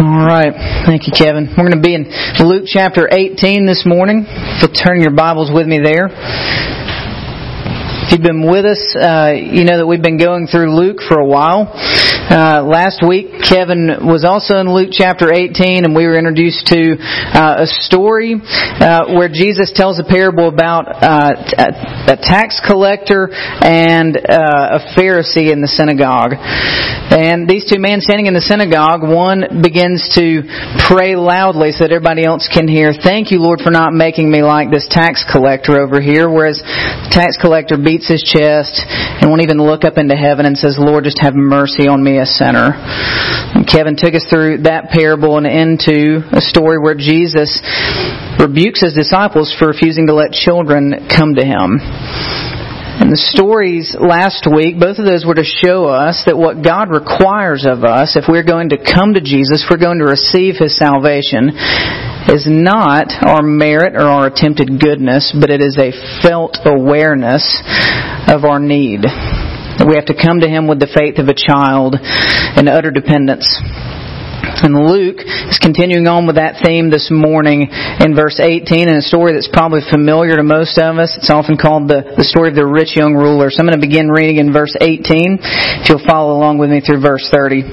All right. Thank you, Kevin. We're going to be in Luke chapter 18 this morning. So turn your Bibles with me there. If you've been with us, uh, you know that we've been going through Luke for a while. Uh, last week, Kevin was also in Luke chapter 18, and we were introduced to uh, a story uh, where Jesus tells a parable about uh, a tax collector and uh, a Pharisee in the synagogue. And these two men standing in the synagogue, one begins to pray loudly so that everybody else can hear, Thank you, Lord, for not making me like this tax collector over here. Whereas the tax collector beats beats his chest and won't even look up into heaven and says, Lord, just have mercy on me, sinner. And Kevin took us through that parable and into a story where Jesus rebukes his disciples for refusing to let children come to him. And the stories last week, both of those were to show us that what God requires of us, if we're going to come to Jesus, if we're going to receive His salvation, is not our merit or our attempted goodness, but it is a felt awareness of our need. We have to come to Him with the faith of a child and utter dependence. And Luke is continuing on with that theme this morning in verse 18 in a story that's probably familiar to most of us. It's often called the, the story of the rich young ruler. So I'm going to begin reading in verse 18. If you'll follow along with me through verse 30.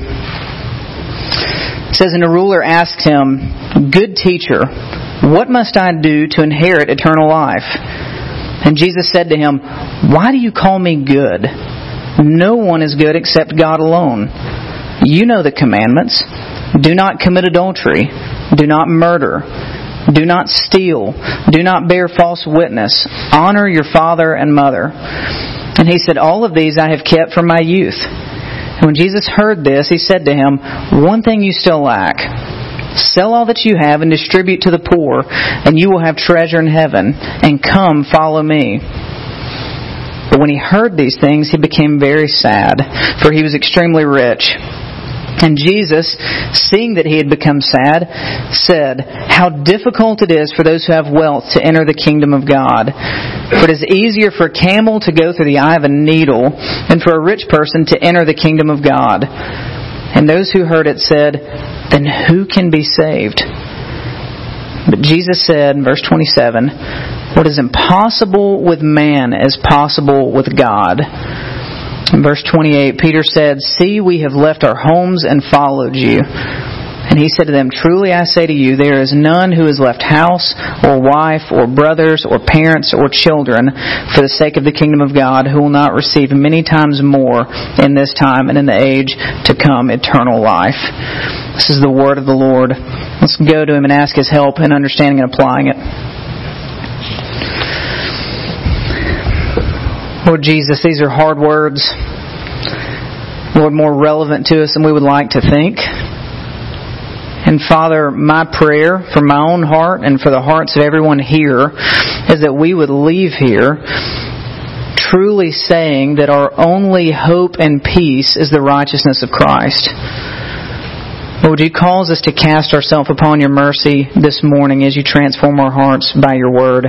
It says, And the ruler asked him, Good teacher, what must I do to inherit eternal life? And Jesus said to him, Why do you call me good? No one is good except God alone. You know the commandments. Do not commit adultery. Do not murder. Do not steal. Do not bear false witness. Honor your father and mother. And he said, All of these I have kept from my youth. And when Jesus heard this, he said to him, One thing you still lack. Sell all that you have and distribute to the poor, and you will have treasure in heaven. And come, follow me. But when he heard these things, he became very sad, for he was extremely rich. And Jesus, seeing that he had become sad, said, How difficult it is for those who have wealth to enter the kingdom of God. For it is easier for a camel to go through the eye of a needle than for a rich person to enter the kingdom of God. And those who heard it said, Then who can be saved? But Jesus said in verse 27, What is impossible with man is possible with God. In verse 28, Peter said, See, we have left our homes and followed you. And he said to them, Truly I say to you, there is none who has left house, or wife, or brothers, or parents, or children, for the sake of the kingdom of God, who will not receive many times more in this time and in the age to come eternal life. This is the word of the Lord. Let's go to him and ask his help in understanding and applying it. Lord Jesus, these are hard words. Lord, more relevant to us than we would like to think. And Father, my prayer for my own heart and for the hearts of everyone here is that we would leave here truly saying that our only hope and peace is the righteousness of Christ. Lord, you cause us to cast ourselves upon your mercy this morning as you transform our hearts by your word.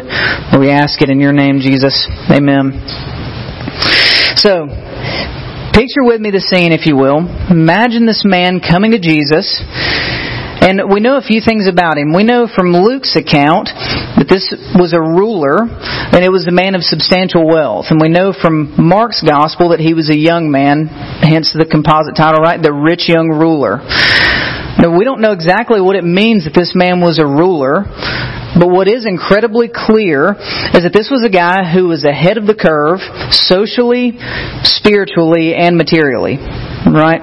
We ask it in your name, Jesus. Amen. So, picture with me the scene, if you will. Imagine this man coming to Jesus. And we know a few things about him. We know from Luke's account that this was a ruler and it was a man of substantial wealth. And we know from Mark's gospel that he was a young man, hence the composite title, right? The rich young ruler. Now, we don't know exactly what it means that this man was a ruler, but what is incredibly clear is that this was a guy who was ahead of the curve socially, spiritually, and materially. Right?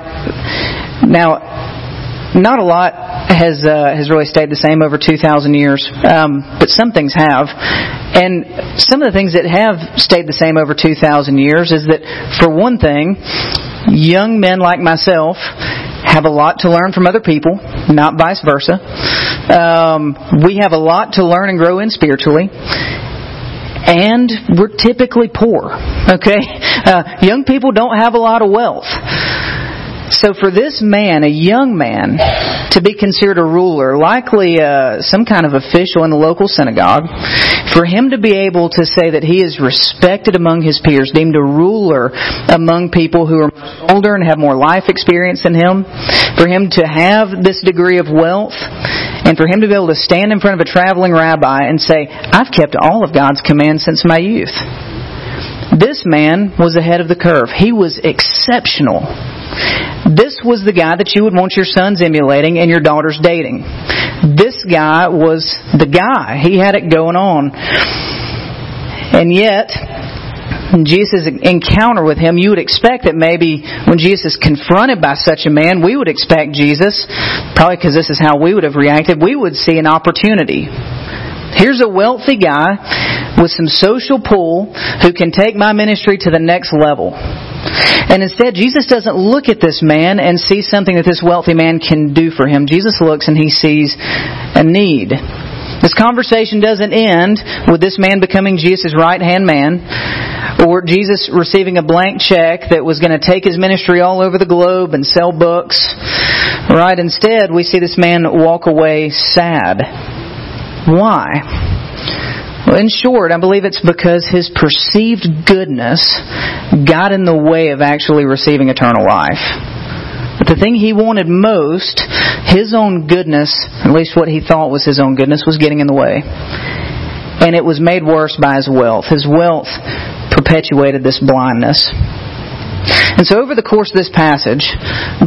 Now, not a lot has uh, has really stayed the same over 2,000 years, um, but some things have. And some of the things that have stayed the same over 2,000 years is that, for one thing, young men like myself have a lot to learn from other people, not vice versa. Um, we have a lot to learn and grow in spiritually and we're typically poor. Okay, uh, young people don't have a lot of wealth. So for this man, a young man, to be considered a ruler, likely uh, some kind of official in the local synagogue, for him to be able to say that he is respected among his peers, deemed a ruler among people who are older and have more life experience than him, for him to have this degree of wealth, and for him to be able to stand in front of a traveling rabbi and say, I've kept all of God's commands since my youth. This man was ahead of the curve. He was exceptional. This was the guy that you would want your sons emulating and your daughters dating. This guy was the guy. He had it going on. And yet, Jesus' encounter with him, you would expect that maybe when Jesus is confronted by such a man, we would expect Jesus, probably because this is how we would have reacted, we would see an opportunity. Here's a wealthy guy with some social pull who can take my ministry to the next level. And instead, Jesus doesn't look at this man and see something that this wealthy man can do for him. Jesus looks and he sees a need. This conversation doesn't end with this man becoming Jesus' right hand man or Jesus receiving a blank check that was going to take his ministry all over the globe and sell books. Right? Instead, we see this man walk away sad. Why? Well, in short, I believe it's because his perceived goodness got in the way of actually receiving eternal life. But the thing he wanted most, his own goodness, at least what he thought was his own goodness, was getting in the way. And it was made worse by his wealth. His wealth perpetuated this blindness. And so over the course of this passage,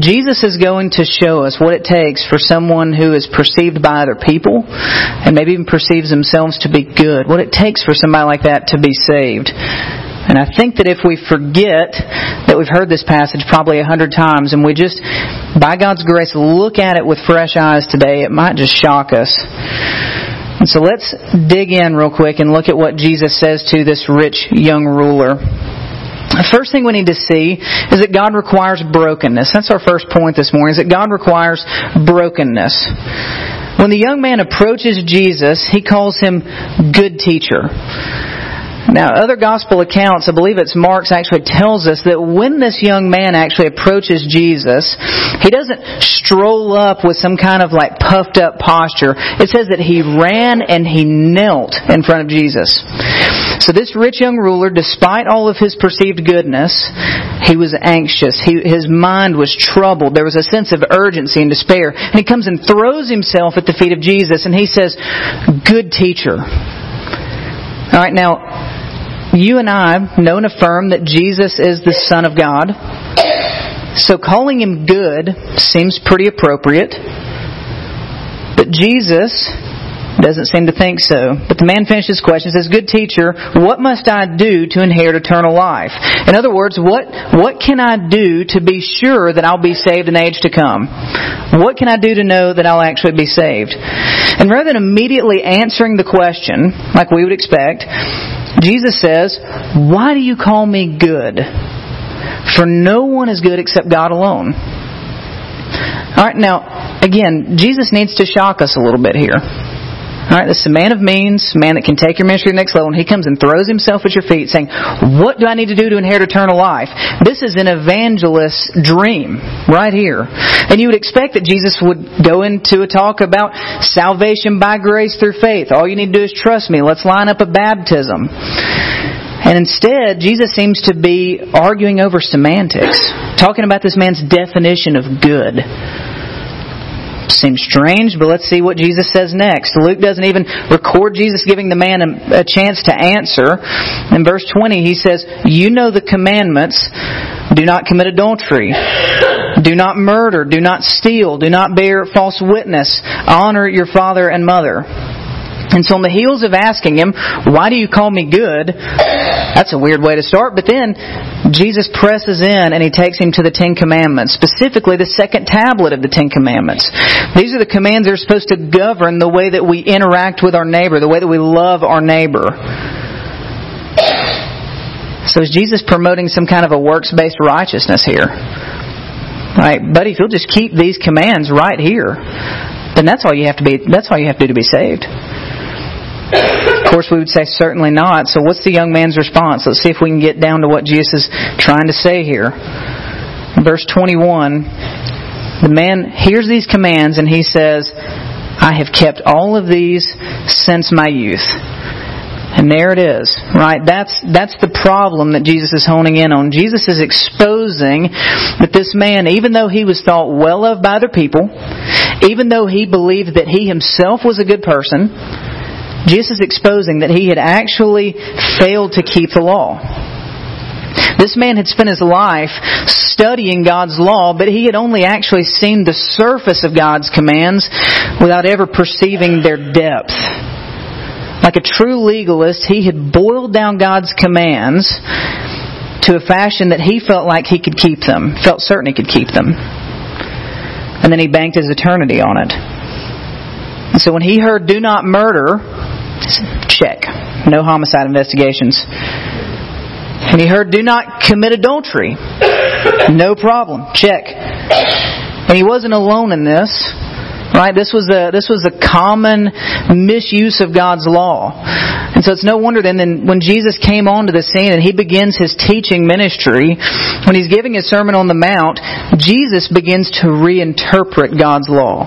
Jesus is going to show us what it takes for someone who is perceived by other people and maybe even perceives themselves to be good, what it takes for somebody like that to be saved. And I think that if we forget that we've heard this passage probably a hundred times and we just, by God's grace, look at it with fresh eyes today, it might just shock us. And so let's dig in real quick and look at what Jesus says to this rich young ruler. The first thing we need to see is that God requires brokenness. That's our first point this morning, is that God requires brokenness. When the young man approaches Jesus, he calls him good teacher. Now, other gospel accounts, I believe it's Mark's actually tells us that when this young man actually approaches Jesus, he doesn't stroll up with some kind of like puffed up posture. It says that he ran and he knelt in front of Jesus. So this rich young ruler, despite all of his perceived goodness, he was anxious. He, his mind was troubled. There was a sense of urgency and despair. And he comes and throws himself at the feet of Jesus and he says, good teacher. Alright, now, you and I know and affirm that Jesus is the Son of God. So calling him good seems pretty appropriate. But Jesus doesn't seem to think so. But the man finishes his question says, Good teacher, what must I do to inherit eternal life? In other words, what, what can I do to be sure that I'll be saved in age to come? What can I do to know that I'll actually be saved? And rather than immediately answering the question, like we would expect, Jesus says, Why do you call me good? For no one is good except God alone. Alright, now, again, Jesus needs to shock us a little bit here. Alright, this is a man of means, man that can take your ministry to the next level, and he comes and throws himself at your feet saying, What do I need to do to inherit eternal life? This is an evangelist's dream, right here. And you would expect that Jesus would go into a talk about salvation by grace through faith. All you need to do is trust me. Let's line up a baptism. And instead, Jesus seems to be arguing over semantics, talking about this man's definition of good seems strange, but let's see what Jesus says next. Luke doesn't even record Jesus giving the man a, chance to answer. In verse 20, he says, You know the commandments. Do not commit adultery. Do not murder. Do not steal. Do not bear false witness. Honor your father and mother. And so on the heels of asking him, why do you call me good? That's a weird way to start. But then Jesus presses in and he takes him to the Ten Commandments, specifically the second tablet of the Ten Commandments. These are the commands that are supposed to govern the way that we interact with our neighbor, the way that we love our neighbor. So is Jesus promoting some kind of a works-based righteousness here? Right, buddy, if you'll just keep these commands right here, then that's all you have to be that's all you have to do to be saved. Of course, we would say certainly not. So, what's the young man's response? Let's see if we can get down to what Jesus is trying to say here. Verse 21 The man hears these commands and he says, I have kept all of these since my youth. And there it is, right? That's, that's the problem that Jesus is honing in on. Jesus is exposing that this man, even though he was thought well of by other people, even though he believed that he himself was a good person, Jesus exposing that he had actually failed to keep the law. This man had spent his life studying God's law, but he had only actually seen the surface of God's commands without ever perceiving their depth. Like a true legalist, he had boiled down God's commands to a fashion that he felt like he could keep them, felt certain he could keep them. And then he banked his eternity on it. So when he heard, do not murder, check. No homicide investigations. And he heard, do not commit adultery. No problem. Check. And he wasn't alone in this. Right? This was a this was a common misuse of God's law. And so it's no wonder then, then when Jesus came onto the scene and he begins his teaching ministry, when he's giving his Sermon on the Mount, Jesus begins to reinterpret God's law.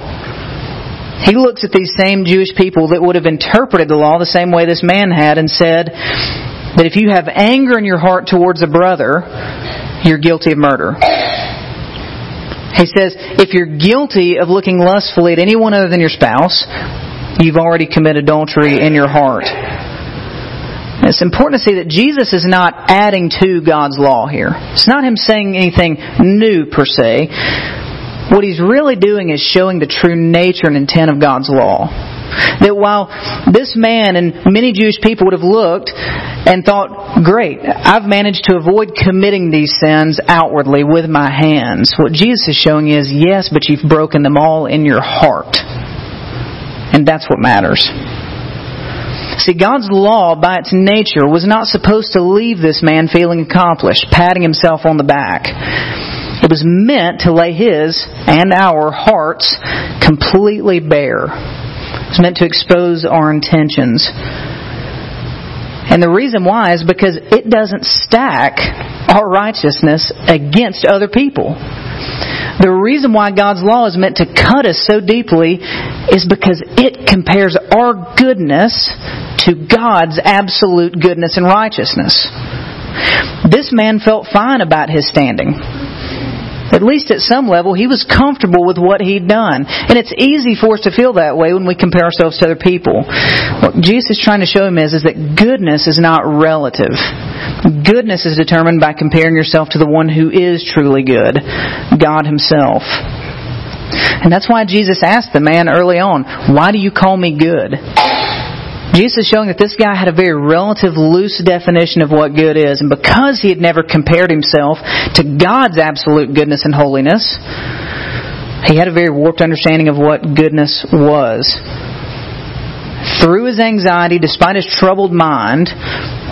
He looks at these same Jewish people that would have interpreted the law the same way this man had and said that if you have anger in your heart towards a brother, you're guilty of murder. He says, if you're guilty of looking lustfully at anyone other than your spouse, you've already committed adultery in your heart. It's important to see that Jesus is not adding to God's law here. It's not him saying anything new per se. What he's really doing is showing the true nature and intent of God's law. That while this man and many Jewish people would have looked and thought, great, I've managed to avoid committing these sins outwardly with my hands. What Jesus is showing is, yes, but you've broken them all in your heart. And that's what matters. See, God's law, by its nature, was not supposed to leave this man feeling accomplished, patting himself on the back. Was meant to lay his and our hearts completely bare. It's meant to expose our intentions. And the reason why is because it doesn't stack our righteousness against other people. The reason why God's law is meant to cut us so deeply is because it compares our goodness to God's absolute goodness and righteousness. This man felt fine about his standing at least at some level, he was comfortable with what he'd done. And it's easy for us to feel that way when we compare ourselves to other people. What Jesus is trying to show him is, is that goodness is not relative. Goodness is determined by comparing yourself to the one who is truly good, God Himself. And that's why Jesus asked the man early on, Why do you call me good? Jesus is showing that this guy had a very relative loose definition of what good is. And because he had never compared himself to God's absolute goodness and holiness, he had a very warped understanding of what goodness was. Through his anxiety, despite his troubled mind,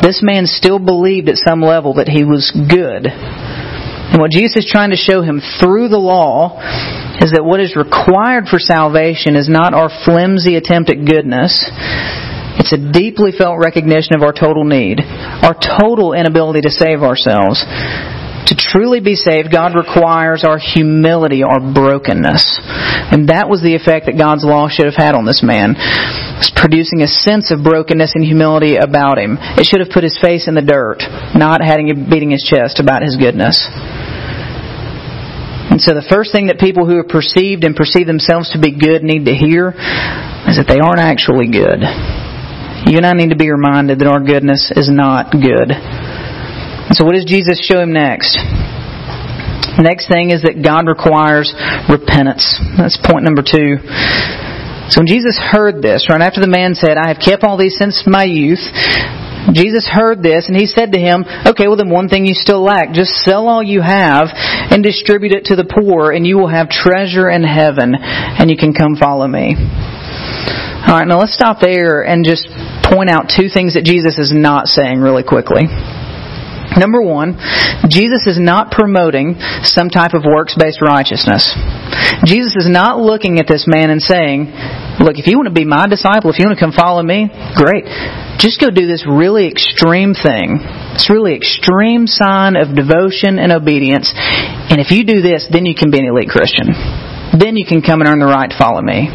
this man still believed at some level that he was good. And what Jesus is trying to show him through the law is that what is required for salvation is not our flimsy attempt at goodness, it's a deeply felt recognition of our total need, our total inability to save ourselves. To truly be saved, God requires our humility, our brokenness. And that was the effect that God's law should have had on this man. It's producing a sense of brokenness and humility about him. It should have put his face in the dirt, not having beating his chest about his goodness. And so the first thing that people who are perceived and perceive themselves to be good need to hear is that they aren't actually good. You and I need to be reminded that our goodness is not good. So what does Jesus show him next? Next thing is that God requires repentance. That's point number two. So when Jesus heard this, right after the man said, I have kept all these since my youth, Jesus heard this and he said to him, Okay, well then one thing you still lack. Just sell all you have and distribute it to the poor and you will have treasure in heaven and you can come follow me. Alright, now let's stop there and just point out two things that Jesus is not saying really quickly. Number one, Jesus is not promoting some type of works based righteousness. Jesus is not looking at this man and saying, Look, if you want to be my disciple, if you want to come follow me, great. Just go do this really extreme thing. This really extreme sign of devotion and obedience. And if you do this, then you can be an elite Christian. Then you can come and earn the right to follow me.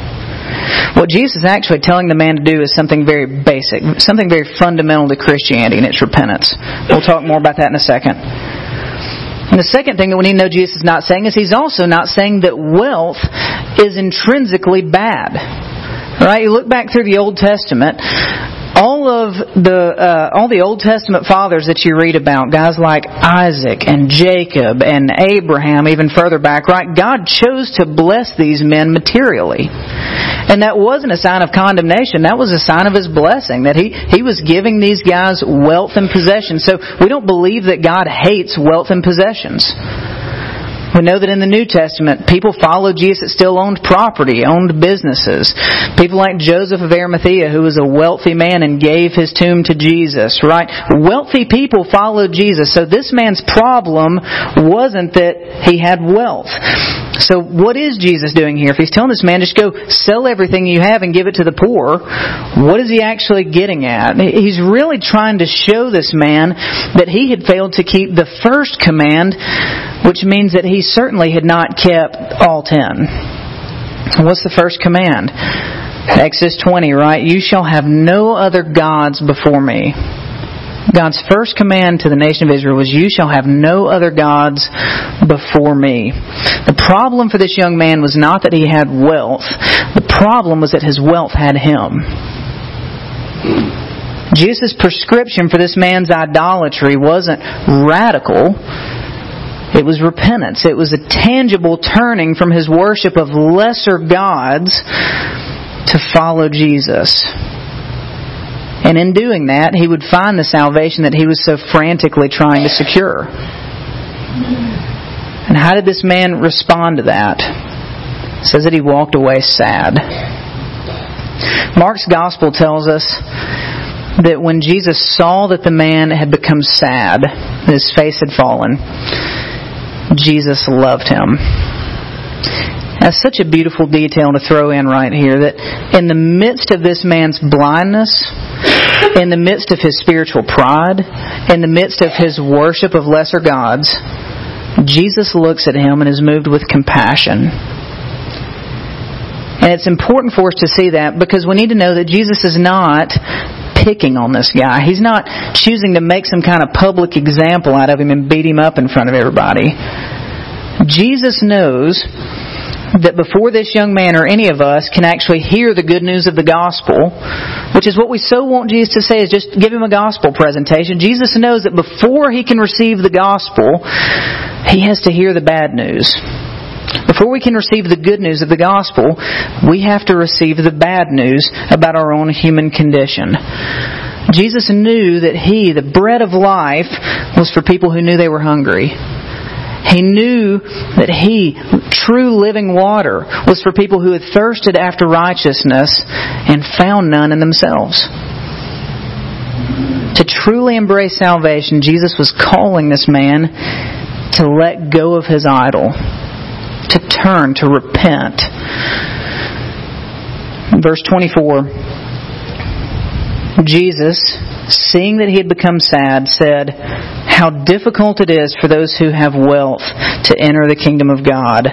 What Jesus is actually telling the man to do is something very basic, something very fundamental to Christianity, and it's repentance. We'll talk more about that in a second. And the second thing that we need to know Jesus is not saying is he's also not saying that wealth is intrinsically bad. Right? You look back through the Old Testament, all of the uh, all the Old Testament fathers that you read about, guys like Isaac and Jacob and Abraham, even further back, right? God chose to bless these men materially. And that wasn't a sign of condemnation. That was a sign of His blessing. That He, He was giving these guys wealth and possessions. So we don't believe that God hates wealth and possessions. We know that in the New Testament, people followed Jesus that still owned property, owned businesses. People like Joseph of Arimathea, who was a wealthy man and gave his tomb to Jesus, right? Wealthy people followed Jesus. So this man's problem wasn't that he had wealth. So what is Jesus doing here? If he's telling this man, just go sell everything you have and give it to the poor, what is he actually getting at? He's really trying to show this man that he had failed to keep the first command, which means that he certainly had not kept all ten. What's the first command? Exodus 20, right? You shall have no other gods before me. God's first command to the nation of Israel was, You shall have no other gods before me. The problem for this young man was not that he had wealth, the problem was that his wealth had him. Jesus' prescription for this man's idolatry wasn't radical. It was repentance. It was a tangible turning from his worship of lesser gods to follow Jesus. And in doing that, he would find the salvation that he was so frantically trying to secure. And how did this man respond to that? It says that he walked away sad. Mark's gospel tells us that when Jesus saw that the man had become sad, his face had fallen, Jesus loved him. That's such a beautiful detail to throw in right here that in the midst of this man's blindness, in the midst of his spiritual pride, in the midst of his worship of lesser gods, Jesus looks at him and is moved with compassion. And it's important for us to see that because we need to know that Jesus is not picking on this guy. He's not choosing to make some kind of public example out of him and beat him up in front of everybody. Jesus knows that before this young man or any of us can actually hear the good news of the gospel, which is what we so want Jesus to say is just give him a gospel presentation. Jesus knows that before he can receive the gospel, he has to hear the bad news. Before we can receive the good news of the gospel, we have to receive the bad news about our own human condition. Jesus knew that He, the bread of life, was for people who knew they were hungry. He knew that He, true living water, was for people who had thirsted after righteousness and found none in themselves. To truly embrace salvation, Jesus was calling this man to let go of his idol to turn, to repent. Verse 24 Jesus, seeing that he had become sad, said, How difficult it is for those who have wealth to enter the kingdom of God.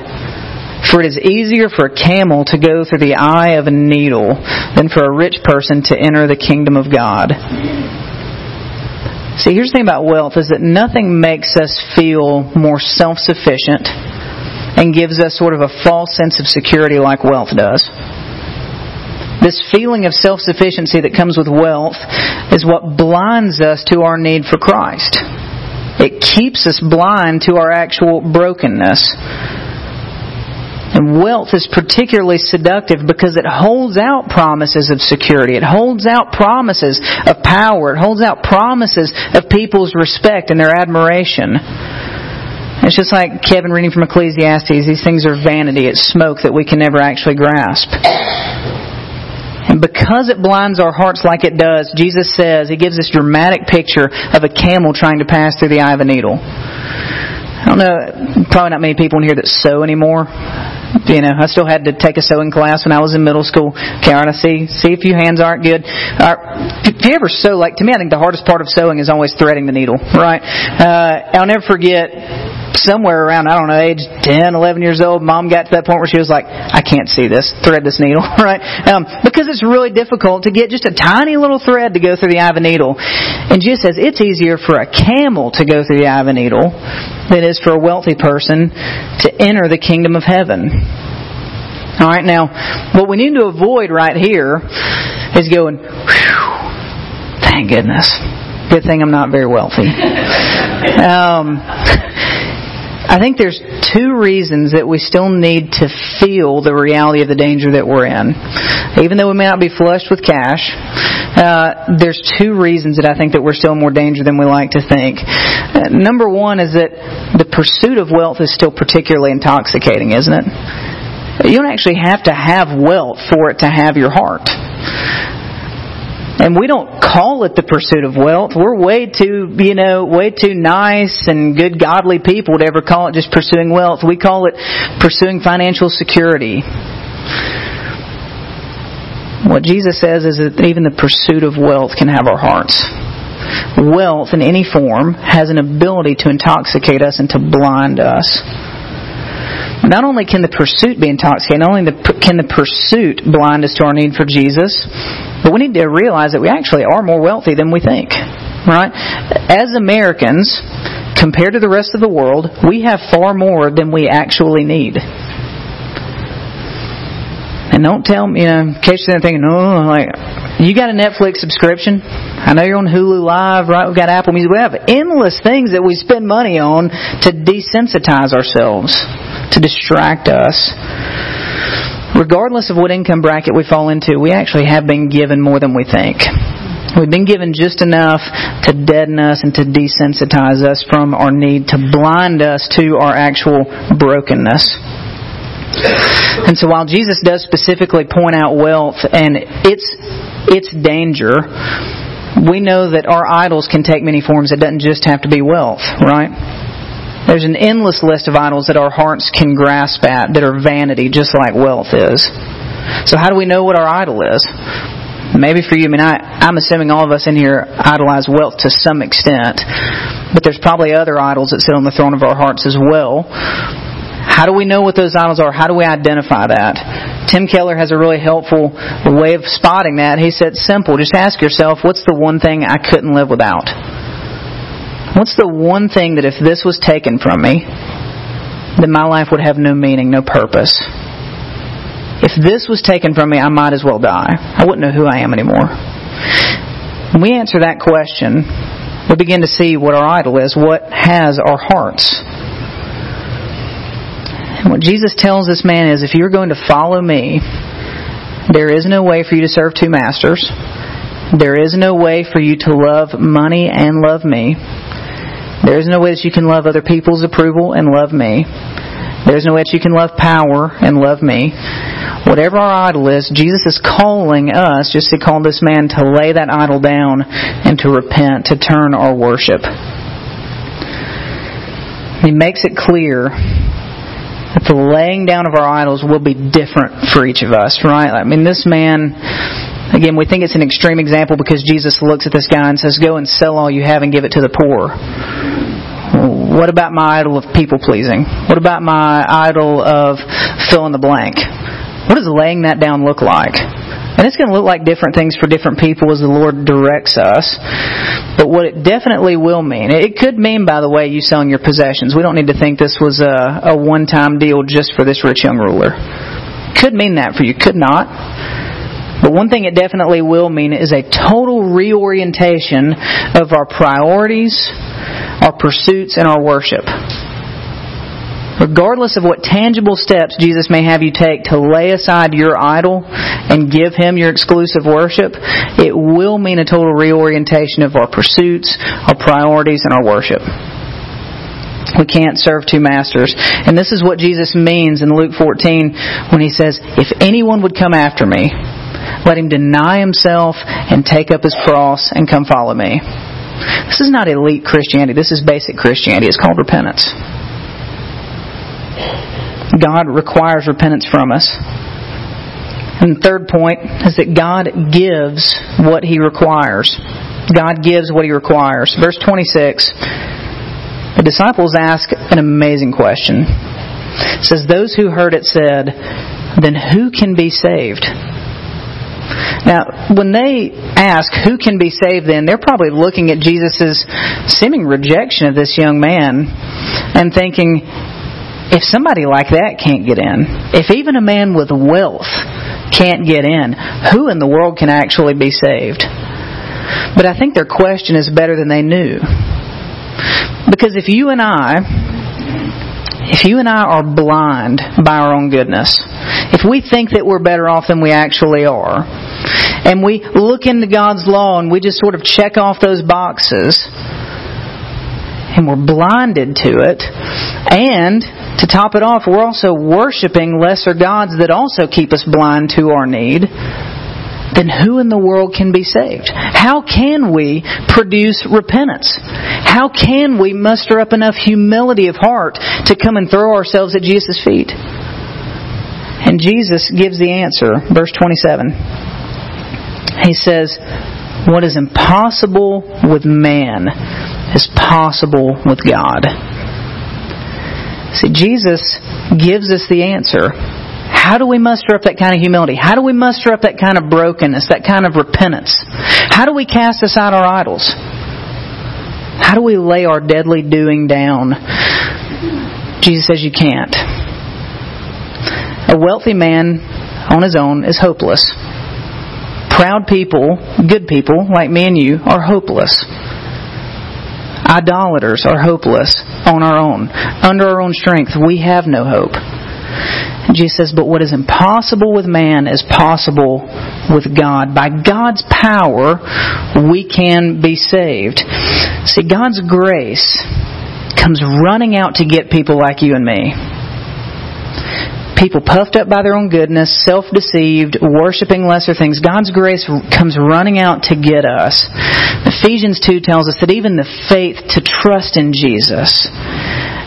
For it is easier for a camel to go through the eye of a needle than for a rich person to enter the kingdom of God. See, here's the thing about wealth is that nothing makes us feel more self sufficient and gives us sort of a false sense of security like wealth does. This feeling of self sufficiency that comes with wealth is what blinds us to our need for Christ. It keeps us blind to our actual brokenness. And wealth is particularly seductive because it holds out promises of security. It holds out promises of power. It holds out promises of people's respect and their admiration. It's just like Kevin reading from Ecclesiastes. These things are vanity. It's smoke that we can never actually grasp. And because it blinds our hearts like it does, Jesus says, He gives this dramatic picture of a camel trying to pass through the eye of a needle. I don't know, probably not many people in here that sew anymore. You know, I still had to take a sewing class when I was in middle school. Karen, I see see a few hands aren't good. Uh, if you ever sew, like to me, I think the hardest part of sewing is always threading the needle. Right? Uh, I'll never forget somewhere around, I don't know, age 10, 11 years old, mom got to that point where she was like, I can't see this, thread this needle, right? Um, because it's really difficult to get just a tiny little thread to go through the eye of a needle. And Jesus says it's easier for a camel to go through the eye of a needle than it is for a wealthy person to enter the kingdom of heaven. Alright, now, what we need to avoid right here is going, thank goodness. Good thing I'm not very wealthy. Um, I think there's two reasons that we still need to feel the reality of the danger that we're in. Even though we may not be flushed with cash, uh, there's two reasons that I think that we're still more danger than we like to think. Uh, number one is that the pursuit of wealth is still particularly intoxicating, isn't it? You don't actually have to have wealth for it to have your heart. And we don't call it the pursuit of wealth. We're way too, you know, way too nice and good godly people to ever call it just pursuing wealth. We call it pursuing financial security. What Jesus says is that even the pursuit of wealth can have our hearts. Wealth in any form has an ability to intoxicate us and to blind us. Not only can the pursuit be intoxicating, not only can the pursuit blind us to our need for Jesus, but we need to realize that we actually are more wealthy than we think. Right? As Americans, compared to the rest of the world, we have far more than we actually need. And don't tell me, you know, in case you're thinking, oh, like, you got a Netflix subscription? I know you're on Hulu Live, right? We've got Apple Music. We have endless things that we spend money on to desensitize ourselves, to distract us. Regardless of what income bracket we fall into, we actually have been given more than we think. We've been given just enough to deaden us and to desensitize us from our need, to blind us to our actual brokenness. And so while Jesus does specifically point out wealth and its its danger, we know that our idols can take many forms. It doesn't just have to be wealth, right? There's an endless list of idols that our hearts can grasp at that are vanity, just like wealth is. So how do we know what our idol is? Maybe for you, I mean, I, I'm assuming all of us in here idolize wealth to some extent, but there's probably other idols that sit on the throne of our hearts as well. How do we know what those idols are? How do we identify that? Tim Keller has a really helpful way of spotting that. He said, simple. Just ask yourself, what's the one thing I couldn't live without? What's the one thing that if this was taken from me, then my life would have no meaning, no purpose? If this was taken from me, I might as well die. I wouldn't know who I am anymore. When we answer that question, we begin to see what our idol is, what has our hearts. And what Jesus tells this man is if you're going to follow me, there is no way for you to serve two masters. There is no way for you to love money and love me. There is no way that you can love other people's approval and love me. There's no way that you can love power and love me. Whatever our idol is, Jesus is calling us, just to call this man, to lay that idol down and to repent, to turn our worship. He makes it clear that the laying down of our idols will be different for each of us, right? I mean, this man, again, we think it's an extreme example because Jesus looks at this guy and says, Go and sell all you have and give it to the poor. What about my idol of people pleasing? What about my idol of fill in the blank? What does laying that down look like? And it's going to look like different things for different people as the Lord directs us. But what it definitely will mean, it could mean, by the way, you selling your possessions. We don't need to think this was a, a one-time deal just for this rich young ruler. Could mean that for you, could not. But one thing it definitely will mean is a total reorientation of our priorities, our pursuits, and our worship. Regardless of what tangible steps Jesus may have you take to lay aside your idol and give Him your exclusive worship, it will mean a total reorientation of our pursuits, our priorities, and our worship. We can't serve two masters. And this is what Jesus means in Luke 14 when He says, If anyone would come after me, let him deny himself and take up his cross and come follow me. This is not elite Christianity. This is basic Christianity. It's called repentance. God requires repentance from us. And the third point is that God gives what He requires. God gives what He requires. Verse 26, the disciples ask an amazing question. It says, Those who heard it said, Then who can be saved? Now, when they ask who can be saved, then they're probably looking at Jesus' seeming rejection of this young man and thinking, if somebody like that can't get in, if even a man with wealth can't get in, who in the world can actually be saved? But I think their question is better than they knew. Because if you and I, if you and I are blind by our own goodness, if we think that we're better off than we actually are, and we look into God's law and we just sort of check off those boxes, and we're blinded to it, and to top it off, we're also worshiping lesser gods that also keep us blind to our need, then who in the world can be saved? How can we produce repentance? How can we muster up enough humility of heart to come and throw ourselves at Jesus' feet? And Jesus gives the answer, verse 27. He says, What is impossible with man is possible with God. See, Jesus gives us the answer. How do we muster up that kind of humility? How do we muster up that kind of brokenness, that kind of repentance? How do we cast aside our idols? How do we lay our deadly doing down? Jesus says you can't. A wealthy man on his own is hopeless. Proud people, good people like me and you, are hopeless. Idolaters are hopeless on our own. Under our own strength, we have no hope. And Jesus says, But what is impossible with man is possible with God. By God's power, we can be saved. See, God's grace comes running out to get people like you and me people puffed up by their own goodness, self deceived, worshiping lesser things. God's grace comes running out to get us. Ephesians 2 tells us that even the faith to trust in Jesus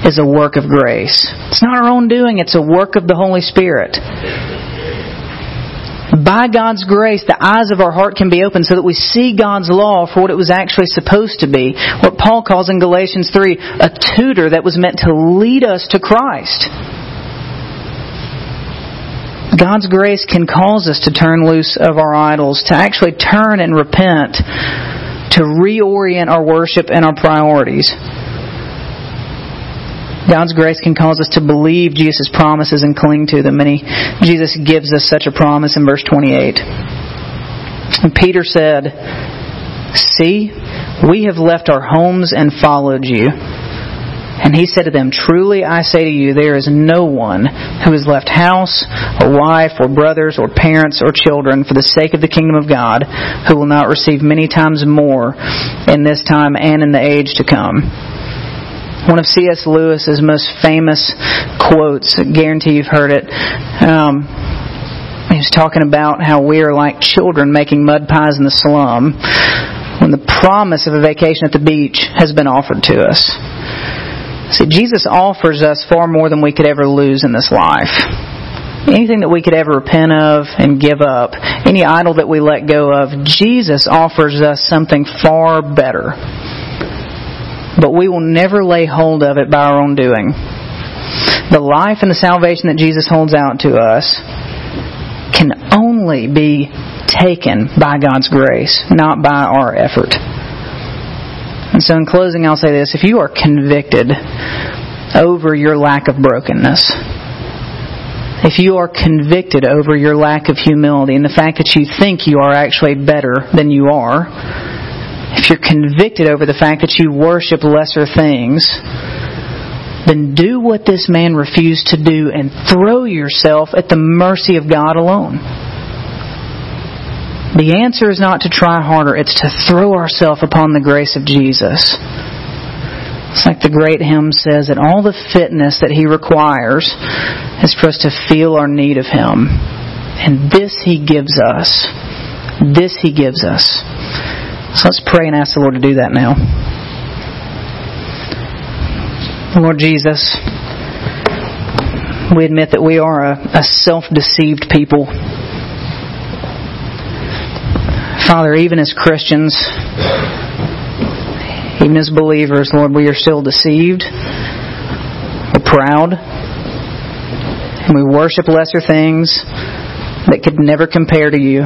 is a work of grace. It's not our own doing, it's a work of the Holy Spirit. By God's grace, the eyes of our heart can be opened so that we see God's law for what it was actually supposed to be. What Paul calls in Galatians 3 a tutor that was meant to lead us to Christ. God's grace can cause us to turn loose of our idols, to actually turn and repent, to reorient our worship and our priorities. God's grace can cause us to believe Jesus' promises and cling to them. And he, Jesus gives us such a promise in verse 28. And Peter said, See, we have left our homes and followed you. And he said to them, Truly I say to you, there is no one who has left house, or wife, or brothers, or parents, or children for the sake of the kingdom of God who will not receive many times more in this time and in the age to come. One of C.S. Lewis's most famous quotes, I guarantee you've heard it. Um, he was talking about how we are like children making mud pies in the slum when the promise of a vacation at the beach has been offered to us. See, Jesus offers us far more than we could ever lose in this life. Anything that we could ever repent of and give up, any idol that we let go of, Jesus offers us something far better. But we will never lay hold of it by our own doing. The life and the salvation that Jesus holds out to us can only be taken by God's grace, not by our effort. And so, in closing, I'll say this if you are convicted over your lack of brokenness, if you are convicted over your lack of humility and the fact that you think you are actually better than you are, if you're convicted over the fact that you worship lesser things, then do what this man refused to do and throw yourself at the mercy of God alone. The answer is not to try harder, it's to throw ourselves upon the grace of Jesus. It's like the great hymn says that all the fitness that He requires is for us to feel our need of Him. And this He gives us. This He gives us. So let's pray and ask the Lord to do that now. Lord Jesus, we admit that we are a, a self deceived people. Father, even as Christians, even as believers, Lord, we are still deceived. We're proud. And we worship lesser things that could never compare to you.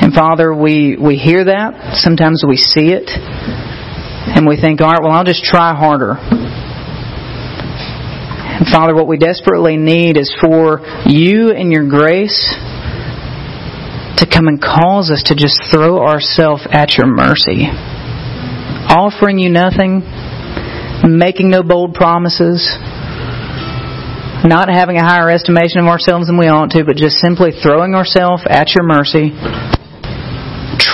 And Father, we, we hear that. Sometimes we see it. And we think, all right, well, I'll just try harder. And Father, what we desperately need is for you and your grace to come and cause us to just throw ourselves at your mercy. Offering you nothing, making no bold promises, not having a higher estimation of ourselves than we ought to, but just simply throwing ourselves at your mercy,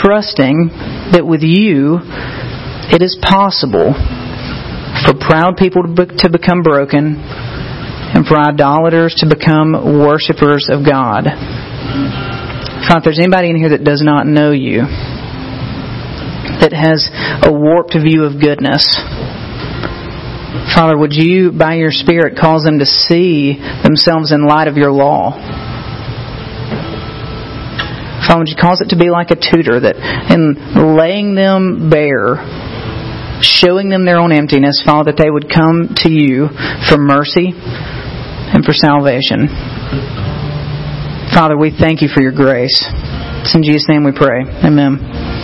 trusting that with you it is possible for proud people to, be- to become broken and for idolaters to become worshippers of God. Father, if there's anybody in here that does not know you, that has a warped view of goodness, Father, would you, by your Spirit, cause them to see themselves in light of your law? Would you cause it to be like a tutor that in laying them bare, showing them their own emptiness, Father, that they would come to you for mercy and for salvation. Father, we thank you for your grace. It's in Jesus' name we pray. Amen.